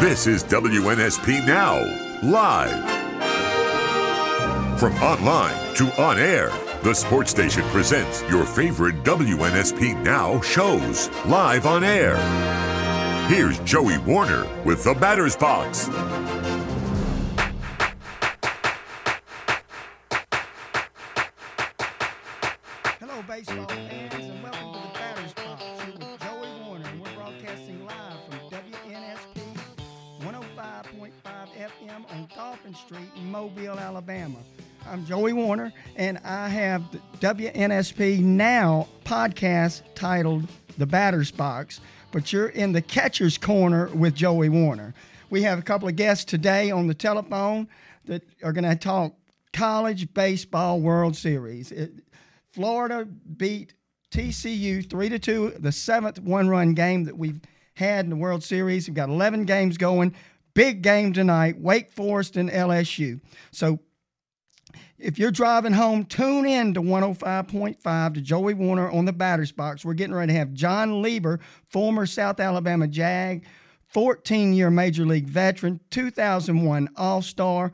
This is WNSP Now, live. From online to on air, the sports station presents your favorite WNSP Now shows live on air. Here's Joey Warner with the Batter's Box. I'm Joey Warner, and I have the WNSP Now podcast titled The Batter's Box, but you're in the catcher's corner with Joey Warner. We have a couple of guests today on the telephone that are going to talk college baseball World Series. It, Florida beat TCU three to two, the seventh one-run game that we've had in the World Series. We've got 11 games going. Big game tonight: Wake Forest and LSU. So, if you're driving home, tune in to 105.5 to Joey Warner on the Batter's Box. We're getting ready to have Jon Lieber, former South Alabama Jag, 14-year Major League veteran, 2001 All-Star.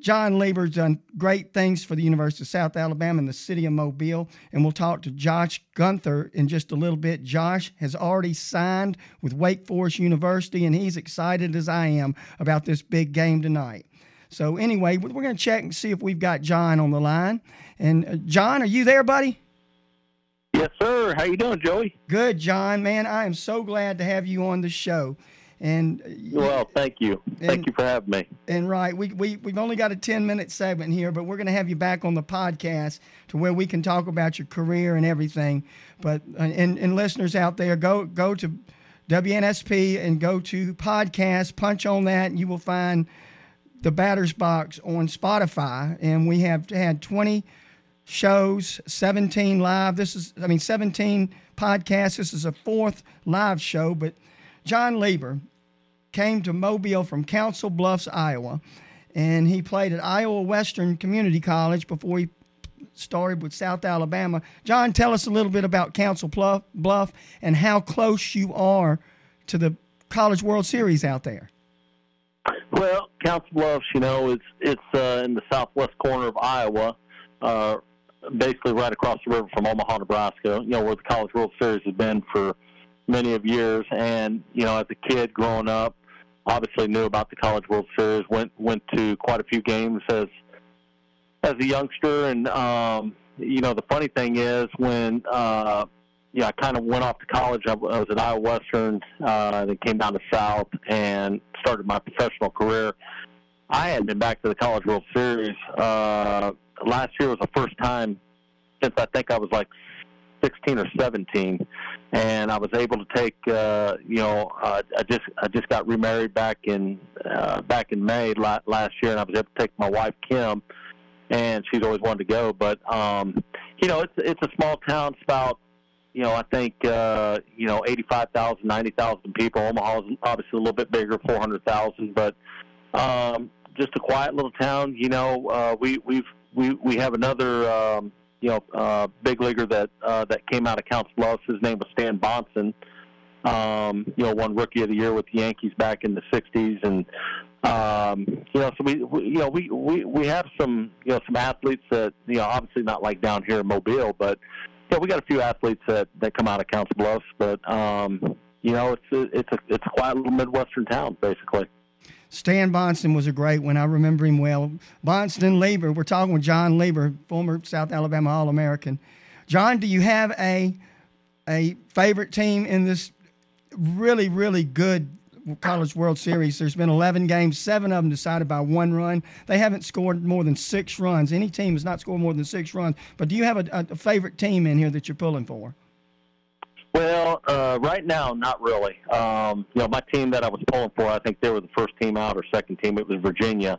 Jon Lieber's done great things for the University of South Alabama and the city of Mobile. And we'll talk to Josh Gunther in just a little bit. Josh has already signed with Wake Forest University, and he's excited as I am about this big game tonight. So, anyway, we're going to check and see if we've got Jon on the line. And, uh, Jon, are you there, buddy? Yes, sir. How you doing, Joey? Good, Jon. Man, I am so glad to have you on the show. And uh, Well, thank you. And- thank you for having me. And right, we, we, we've only got a 10 minute segment here, but we're going to have you back on the podcast to where we can talk about your career and everything. But, uh, and, and listeners out there, go, go to WNSP and go to podcast, punch on that, and you will find the batter's box on Spotify. And we have had 20 shows, 17 live. This is, I mean, 17 podcasts. This is a fourth live show, but Jon Lieber, came to Mobile from Council Bluffs, Iowa, and he played at Iowa Western Community College before he started with South Alabama. Jon, tell us a little bit about Council Bluff, and how close you are to the College World Series out there. Well, Council Bluffs, you know, it's it's uh, in the southwest corner of Iowa, uh, basically right across the river from Omaha, Nebraska. You know, where the College World Series has been for many of years. And you know, as a kid growing up, obviously knew about the College World Series. Went went to quite a few games as as a youngster. And um, you know, the funny thing is when uh, yeah, I kind of went off to college. I, was at Iowa Western, uh, then came down to South and started my professional career. I hadn't been back to the College World Series. Uh, last year was the first time since I think I was like 16 or 17, and I was able to take. Uh, you know, uh, I just I just got remarried back in uh, back in May la- last year, and I was able to take my wife Kim, and she's always wanted to go. But um, you know, it's it's a small town. It's about you know, I think uh, you know, 85,000, 90,000 people. Omaha's obviously a little bit bigger, 400,000, but um, just a quiet little town. You know, uh, we we've we we have another um, you know uh, big leaguer that uh, that came out of Council Bluffs. His name was Stan Bahnsen. Um, you know, won Rookie of the Year with the Yankees back in the '60s, and um, you know, so we, we you know we, we we have some you know some athletes that you know obviously not like down here in Mobile, but yeah, we got a few athletes that that come out of Council Bluffs, but um, you know, it's a, it's a it's a quiet little midwestern town basically. Stan Bahnsen was a great one. I remember him well. Bonston Lieber, we're talking with Jon Lieber, former South Alabama All American. Jon, do you have a a favorite team in this really, really good College World Series? There's been 11 games, seven of them decided by one run. They haven't scored more than six runs. Any team has not scored more than six runs. But do you have a, a favorite team in here that you're pulling for? Well, uh, right now, not really. Um, you know, my team that I was pulling for, I think they were the first team out or second team. It was Virginia.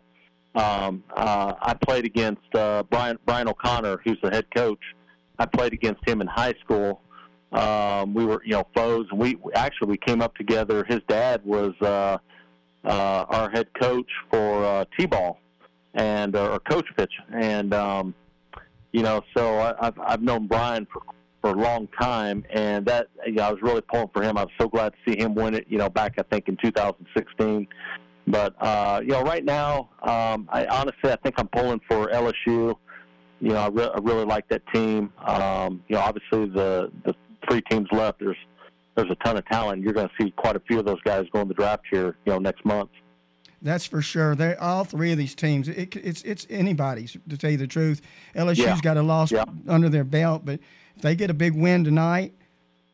Um, uh, I played against uh, Brian Brian O'Connor, who's the head coach. I played against him in high school. Um, we were, you know, foes. We actually we came up together. His dad was uh, uh, our head coach for uh, t-ball and uh, coach pitch, and um, you know, so I, I've I've known Brian for for a long time, and that you know, I was really pulling for him. I was so glad to see him win it. You know, back I think in 2016. But uh, you know, right now, um, I honestly I think I'm pulling for LSU. You know, I, re- I really like that team. Um, you know, obviously the the three teams left. There's there's a ton of talent. You're going to see quite a few of those guys go in the draft here. You know, next month. That's for sure. They all three of these teams. It, it's it's anybody's to tell you the truth. LSU's Yeah. got a loss Yeah. under their belt, but if they get a big win tonight,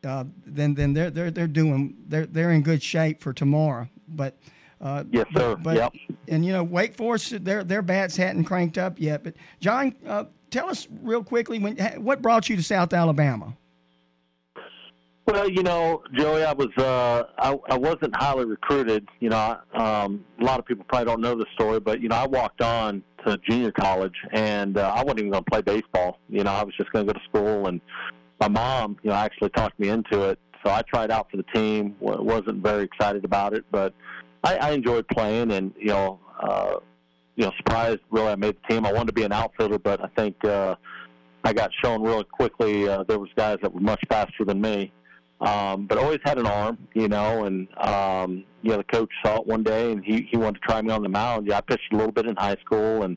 uh, then then they're they're they're doing they're they're in good shape for tomorrow. But uh, Yes, but- sir. But, Yep. and you know Wake Forest their their bats hadn't cranked up yet. But Jon, uh, tell us real quickly when what brought you to South Alabama? Well, you know, Joey, I was uh, I, I wasn't highly recruited. You know, um, a lot of people probably don't know the story, but you know, I walked on to junior college, and uh, I wasn't even going to play baseball. You know, I was just going to go to school, and my mom, you know, actually talked me into it. So I tried out for the team. wasn't very excited about it, but I, I enjoyed playing, and you know, uh, you know, surprised really I made the team. I wanted to be an outfielder, but I think uh, I got shown really quickly. Uh, there was guys that were much faster than me um, but always had an arm, you know, and um, you know the coach saw it one day and he he wanted to try me on the mound. Yeah, I pitched a little bit in high school and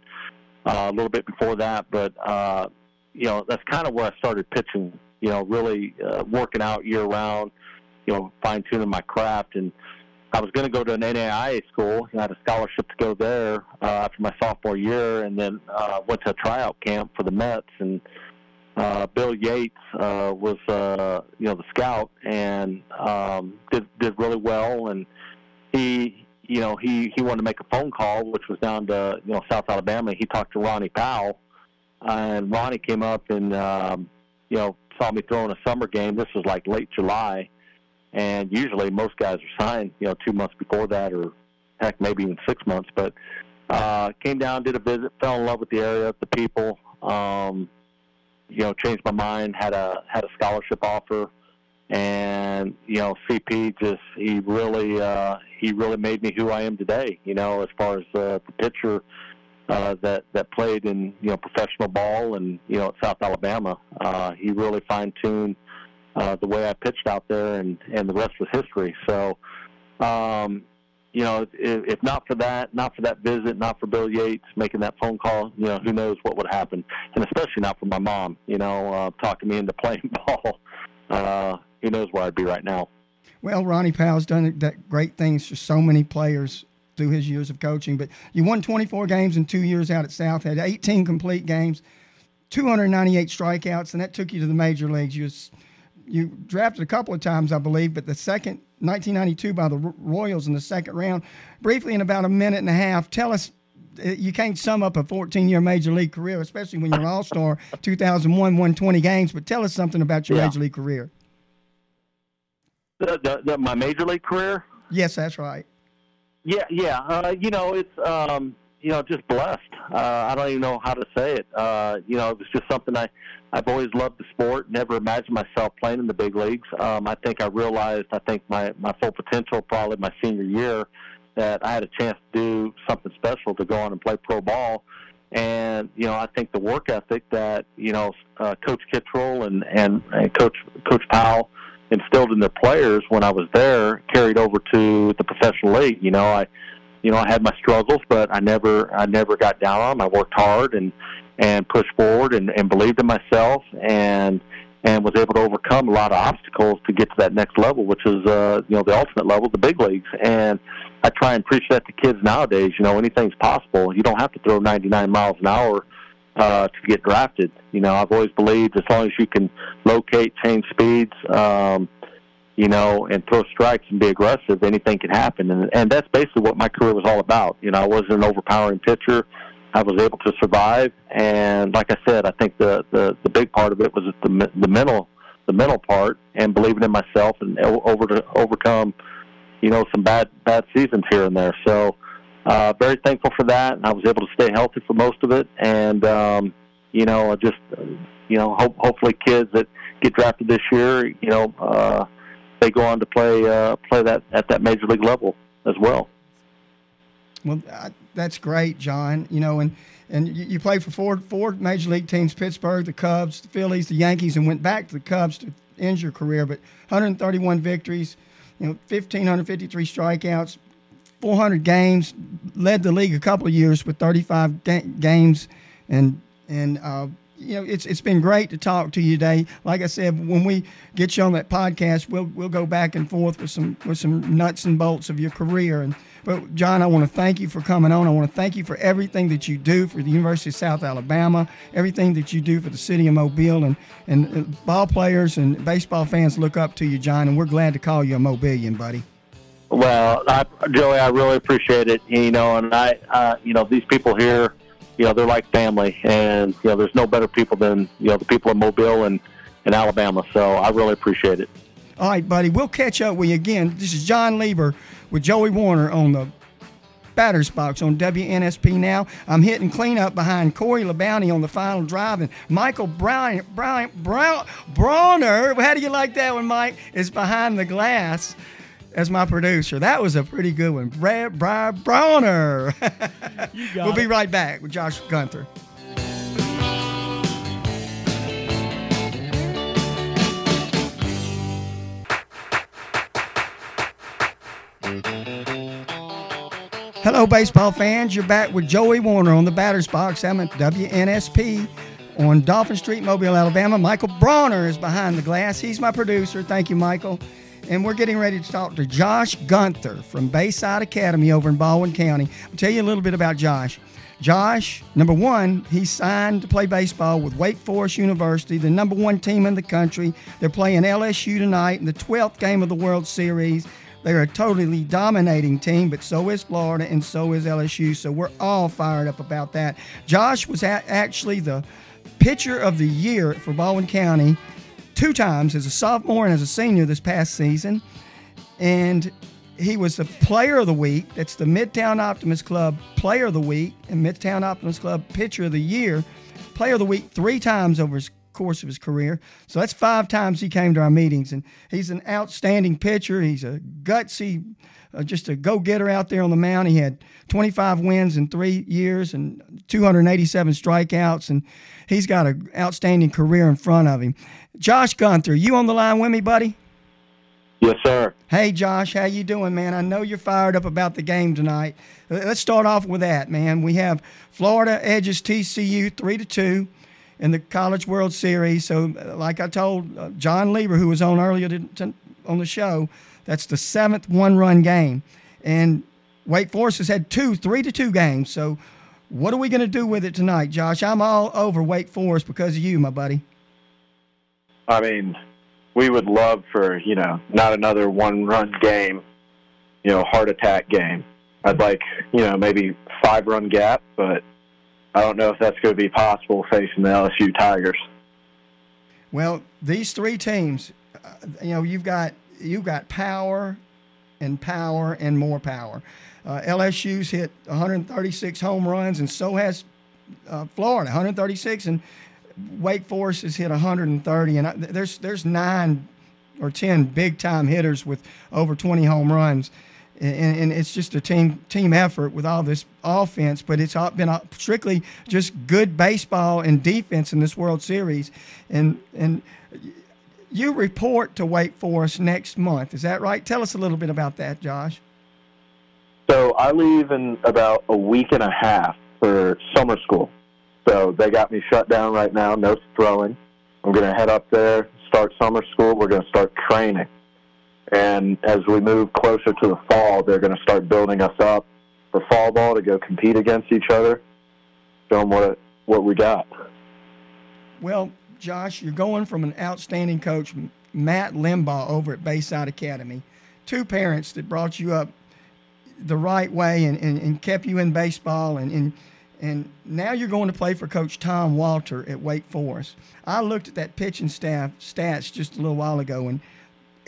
uh, a little bit before that, but uh, you know that's kind of where I started pitching. You know, really uh, working out year round. You know, fine tuning my craft and. I was going to go to an NAIA school. I had a scholarship to go there uh, after my sophomore year, and then uh, went to a tryout camp for the Mets. And uh, Bill Yates uh, was uh, you know the scout and um, did did really well, and he you know he he wanted to make a phone call, which was down to you know South Alabama. He talked to Ronnie Powell, and Ronnie came up and um, you know saw me throwing a summer game. This was like late July, and usually most guys are signed you know two months before that, or heck maybe even six months, but. Uh, came down, did a visit, fell in love with the area, the people. Um, you know, changed my mind. Had a had a scholarship offer, and you know, CP just he really uh, he really made me who I am today. You know, as far as uh, the pitcher uh, that that played in you know professional ball and you know at South Alabama, uh, he really fine tuned uh, the way I pitched out there, and and the rest was history. So. Um, you know, if, if not for that, not for that visit, not for Bill Yates making that phone call, you know, who knows what would happen, and especially not for my mom, you know, uh, talking me into playing ball. Uh, who knows where I'd be right now? Well, Ronnie Powell's done that great things for so many players through his years of coaching. But you won 24 games in two years out at South, had 18 complete games, 298 strikeouts, and that took you to the major leagues. You was, you drafted a couple of times, I believe, but the second 1992 by the Royals in the second round. Briefly, in about a minute and a half, tell us. uh, You can't sum up a 14-year major league career, especially when you're an All-Star. 2001, won 20 games. But tell us something about your Yeah. major league career. The, the, the, my major league career, Yes, that's right. Yeah, yeah. Uh, you know, it's um, you know just blessed. Uh, I don't even know how to say it. Uh, you know, it was just something I I've always loved the sport. Never imagined myself playing in the big leagues. Um, I think I realized I think my my full potential probably my senior year that I had a chance to do something special to go on and play pro ball. And you know, I think the work ethic that you know uh, Coach Kittrell and, and and Coach Coach Powell instilled in their players when I was there carried over to the professional league. You know, I you know, I had my struggles, but I never I never got down on them. I worked hard and and pushed forward and, and believed in myself and and was able to overcome a lot of obstacles to get to that next level, which is uh, you know, the ultimate level, the big leagues. And I try and preach that to kids nowadays, you know, anything's possible. You don't have to throw ninety nine miles an hour uh, to get drafted. You know, I've always believed as long as you can locate, change speeds, um, you know, and throw strikes and be aggressive, anything can happen. And, and that's basically what my career was all about. You know, I wasn't an overpowering pitcher. I was able to survive, and like I said, I think the the, the big part of it was the the mental the mental part and believing in myself and over to overcome, you know, some bad bad seasons here and there. So, uh, very thankful for that, and I was able to stay healthy for most of it. And um, you know, I just you know, hope, hopefully kids that get drafted this year, you know, uh, they go on to play uh, play that at that major league level as well. Well, uh, that's great, Jon. You know, and and you, you played for four four major league teams: Pittsburgh, the Cubs, the Phillies, the Yankees, and went back to the Cubs to end your career. But 131 victories, you know, 1,553 strikeouts, 400 games, led the league a couple of years with 35 ga- games, and and uh, you know it's it's been great to talk to you today. Like I said, when we get you on that podcast, we'll we'll go back and forth with some with some nuts and bolts of your career. And but Jon, I want to thank you for coming on. I want to thank you for everything that you do for the University of South Alabama, everything that you do for the city of Mobile, and and uh, ball players and baseball fans look up to you, Jon. And we're glad to call you a Mobilian, buddy. Well, I, Joey, I really appreciate it. You know, and I, uh, you know, these people here, you know, they're like family, and you know, there's no better people than you know the people in Mobile and in Alabama. So I really appreciate it. All right, buddy. We'll catch up with you again. This is Jon Lieber with Joey Warner on the Batters Box on WNSP now. I'm hitting cleanup behind Corey LeBounty on the final drive, and Michael Brown, Brown, Brown, Brawner. How do you like that one, Mike? Is behind the glass as my producer. That was a pretty good one. Brad, Brad Brawner. we'll it. be right back with Josh Gunther. Hello, baseball fans. You're back with Joey Warner on the Batters Box. I'm at WNSP on Dolphin Street, Mobile, Alabama. Michael Brawner is behind the glass. He's my producer. Thank you, Michael. And we're getting ready to talk to Josh Gunther from Bayside Academy over in Baldwin County. I'll tell you a little bit about Josh. Josh, number one, he signed to play baseball with Wake Forest University, the number one team in the country. They're playing LSU tonight in the 12th game of the World Series. They're a totally dominating team, but so is Florida and so is LSU. So we're all fired up about that. Josh was actually the pitcher of the year for Baldwin County two times as a sophomore and as a senior this past season. And he was the player of the week. That's the Midtown Optimist Club player of the week and Midtown Optimist Club pitcher of the year, player of the week three times over his course of his career. So that's five times he came to our meetings. And he's an outstanding pitcher. He's a gutsy, uh, just a go getter out there on the mound. He had 25 wins in three years and 287 strikeouts. And he's got an outstanding career in front of him. Josh Gunther, you on the line with me, buddy? Yes, sir. Hey, Josh, how you doing, man? I know you're fired up about the game tonight. Let's start off with that, man. We have Florida edges TCU three to two in the College World Series. So, like I told uh, Jon Lieber, who was on earlier to, to, on the show, that's the seventh one-run game, and Wake Forest has had two three to two games. So, what are we going to do with it tonight, Josh? I'm all over Wake Forest because of you, my buddy. I mean, we would love for you know not another one-run game, you know, heart attack game. I'd like you know maybe five-run gap, but I don't know if that's going to be possible facing the LSU Tigers. Well, these three teams, uh, you know, you've got you've got power and power and more power. Uh, LSU's hit 136 home runs, and so has uh, Florida, 136, and Wake Forest has hit 130. And I, there's there's nine or ten big time hitters with over 20 home runs and, and, it's just a team team effort with all this offense. But it's been strictly just good baseball and defense in this World Series, and and you report to Wake Forest next month. Is that right? Tell us a little bit about that, Josh. So I leave in about a week and a half for summer school. So they got me shut down right now, no throwing. I'm going to head up there, start summer school. We're going to start training. And as we move closer to the fall, they're going to start building us up for fall ball to go compete against each other. Show them what what we got. Well, Josh, you're going from an outstanding coach, Matt Limbaugh, over at Bayside Academy, two parents that brought you up the right way and, and, and kept you in baseball and, and and now you're going to play for Coach Tom Walter at Wake Forest. I looked at that pitching staff stats just a little while ago, and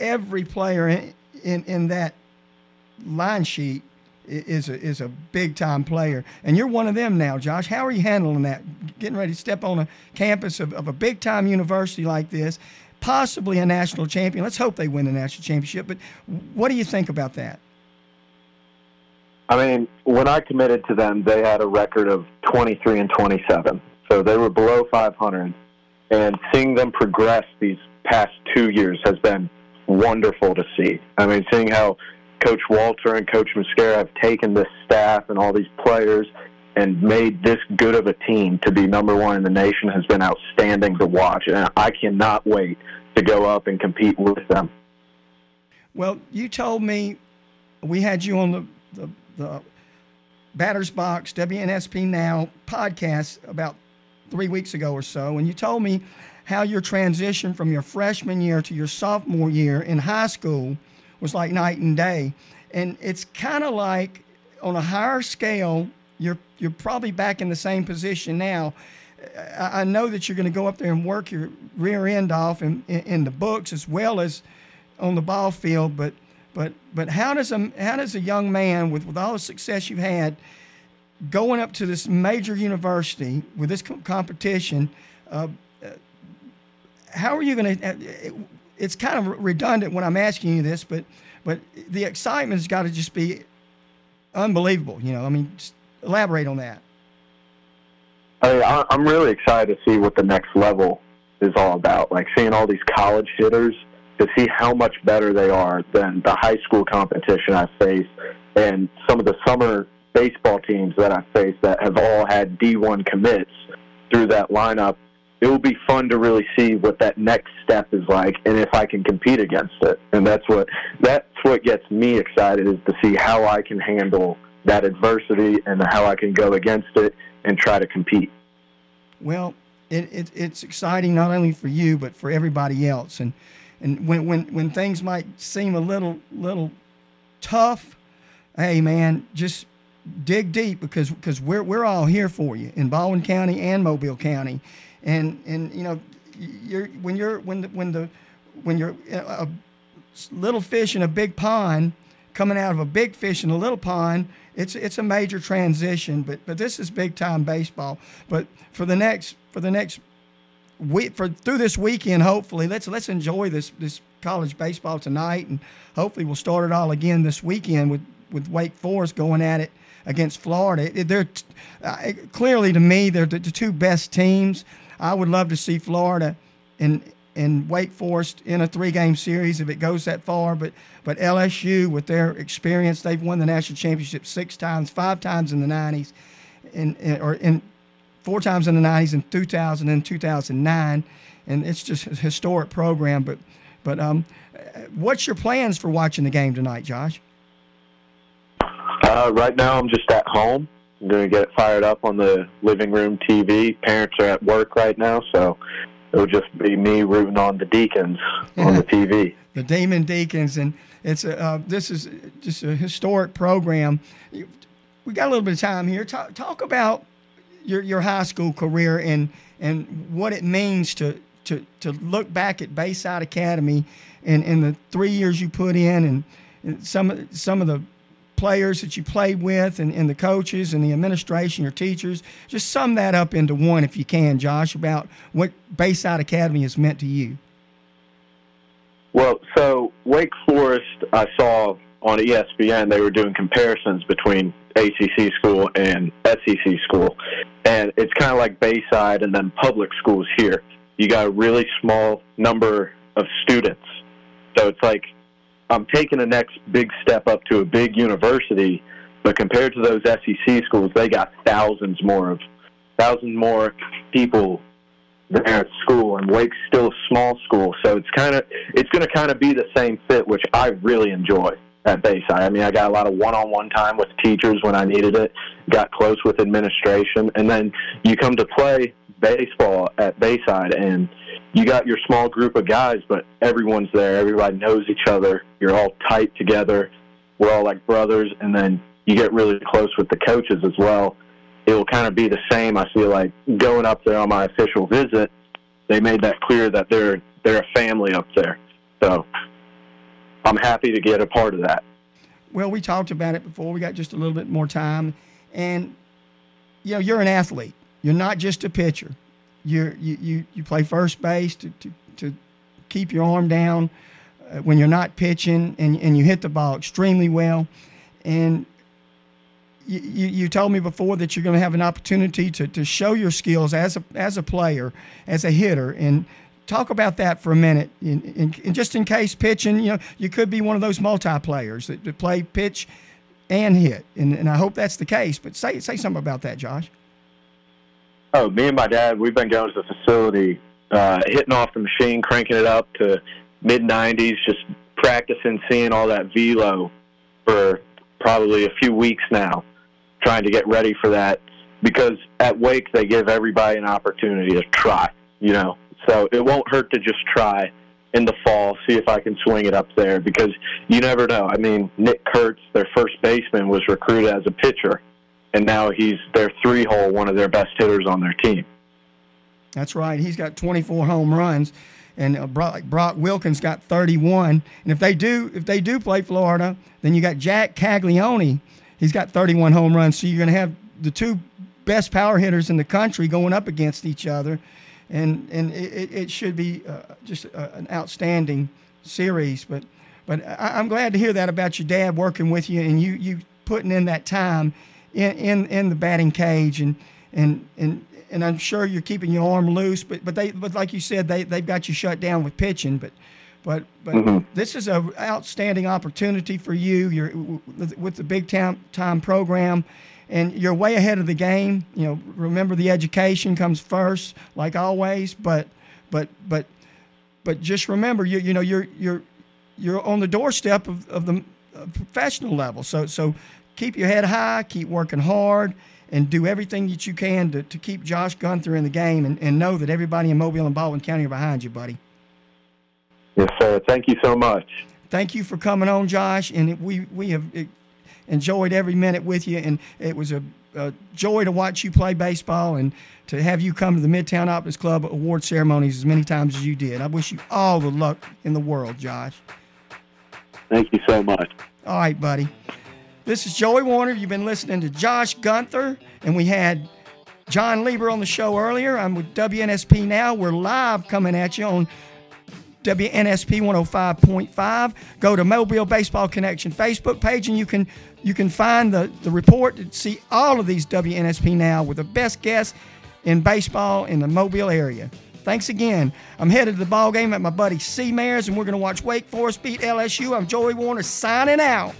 every player in, in, in that line sheet is a, is a big time player. And you're one of them now, Josh. How are you handling that? Getting ready to step on a campus of, of a big time university like this, possibly a national champion. Let's hope they win a national championship. But what do you think about that? I mean, when I committed to them, they had a record of 23 and 27. So they were below 500. And seeing them progress these past two years has been wonderful to see. I mean, seeing how Coach Walter and Coach Muscara have taken this staff and all these players and made this good of a team to be number one in the nation has been outstanding to watch. And I cannot wait to go up and compete with them. Well, you told me we had you on the, the, the Batters Box WNSP Now podcast about three weeks ago or so, and you told me how your transition from your freshman year to your sophomore year in high school was like night and day. And it's kind of like on a higher scale, you're you're probably back in the same position now. I, I know that you're going to go up there and work your rear end off in, in, in the books as well as on the ball field, but but but how does a how does a young man with, with all the success you've had going up to this major university with this competition, uh, how are you going to? Uh, it's kind of redundant when I'm asking you this, but but the excitement's got to just be unbelievable. You know, I mean, just elaborate on that. I, I'm really excited to see what the next level is all about. Like seeing all these college hitters to see how much better they are than the high school competition I faced and some of the summer baseball teams that I faced that have all had D1 commits through that lineup. It will be fun to really see what that next step is like and if I can compete against it. And that's what that's what gets me excited is to see how I can handle that adversity and how I can go against it and try to compete. Well, it, it, it's exciting not only for you but for everybody else. And and when when when things might seem a little little tough, hey man, just dig deep because because we're we're all here for you in Baldwin County and Mobile County, and and you know, you're when you're when the when the when you're a little fish in a big pond coming out of a big fish in a little pond, it's it's a major transition. But but this is big time baseball. But for the next for the next week for through this weekend, hopefully let's let's enjoy this this college baseball tonight, and hopefully we'll start it all again this weekend with with Wake Forest going at it against Florida. They're uh, clearly to me they're the, the, two best teams. I would love to see Florida and and Wake Forest in a three-game series if it goes that far. But but LSU with their experience, they've won the national championship six times, five times in the '90s, in, in or in four times in the '90s, in 2000 and 2009, and it's just a historic program. But but um, what's your plans for watching the game tonight, Josh? Uh, right now, I'm just at home. I'm going to get it fired up on the living room TV. Parents are at work right now, so it'll just be me rooting on the Deacons on the TV. the Demon Deacons, and it's a, uh, this is just a historic program. We got a little bit of time here. Talk, talk about your your high school career and and what it means to to to look back at Bayside Academy and, and the three years you put in and, and some some of the players that you played with and, and the coaches and the administration, your teachers. Just sum that up into one, if you can, Josh, about what Bayside Academy has meant to you. Well, so Wake Forest, I saw on ESPN, they were doing comparisons between ACC school and SEC school. And it's kind of like Bayside and then public schools here. You got a really small number of students. So it's like I'm taking the next big step up to a big university, but compared to those SEC schools, they got thousands more of thousands more people there at school, and Wake's still a small school, so it's kind of it's going to kind of be the same fit, which I really enjoy at Bayside. I mean, I got a lot of one-on-one time with teachers when I needed it, got close with administration, and then you come to play baseball at Bayside, and you got your small group of guys, but everyone's there. Everybody knows each other. You're all tight together. We're all like brothers, and then you get really close with the coaches as well. It will kind of be the same. I feel like going up there on my official visit, they made that clear that they're they're a family up there. So I'm happy to get a part of that. Well, we talked about it before. We got just a little bit more time, and you know, you're an athlete. You're not just a pitcher you you, you play first base to, to, to keep your arm down uh, when you're not pitching, and, and you hit the ball extremely well. And you, you told me before that you're going to have an opportunity to, to show your skills as a, as a player, as a hitter. And talk about that for a minute. In, in, in just in case pitching, you know, you could be one of those multi players that, that play pitch and hit. And, and I hope that's the case. But say, say something about that, Josh. Oh, me and my dad, we've been going to the facility, uh, hitting off the machine, cranking it up to mid 90s, just practicing, seeing all that velo for probably a few weeks now, trying to get ready for that. Because at Wake, they give everybody an opportunity to try, you know. So it won't hurt to just try in the fall, see if I can swing it up there because you never know. I mean, Nick Kurtz, their first baseman, was recruited as a pitcher, and now he's their three hole, one of their best hitters on their team. That's right. He's got 24 home runs, and uh, Brock, Brock Wilkins got 31. And if they do, if they do play Florida, then you got Jack Caglianone. He's got 31 home runs. So you're going to have the two best power hitters in the country going up against each other and and it, it should be uh, just a, an outstanding series. But but I, am glad to hear that about your dad working with you and you you putting in that time in in, in the batting cage and and and. And I'm sure you're keeping your arm loose, but but they but like you said they they've got you shut down with pitching. But but but mm-hmm. this is an outstanding opportunity for you. You're with the big time time program, and you're way ahead of the game. You know, remember the education comes first, like always. But but but but just remember, you you know you're you're you're on the doorstep of, of the professional level. So so keep your head high, keep working hard, and do everything that you can to, to keep Josh Gunther in the game, and, and know that everybody in Mobile and Baldwin County are behind you, buddy. Yes, sir. Thank you so much. Thank you for coming on, Josh. And we we have enjoyed every minute with you, and it was a, a, joy to watch you play baseball and to have you come to the Midtown Optimist Club award ceremonies as many times as you did. I wish you all the luck in the world, Josh. Thank you so much. All right, buddy. This is Joey Warner. You've been listening to Josh Gunther, and we had Jon Lieber on the show earlier. I'm with WNSP now. We're live coming at you on WNSP 105.5. Go to Mobile Baseball Connection Facebook page and you can you can find the, the report to see all of these WNSP now with the best guests in baseball in the Mobile area. Thanks again. I'm headed to the ball game at my buddy C Mares, and we're going to watch Wake Forest beat LSU. I'm Joey Warner signing out.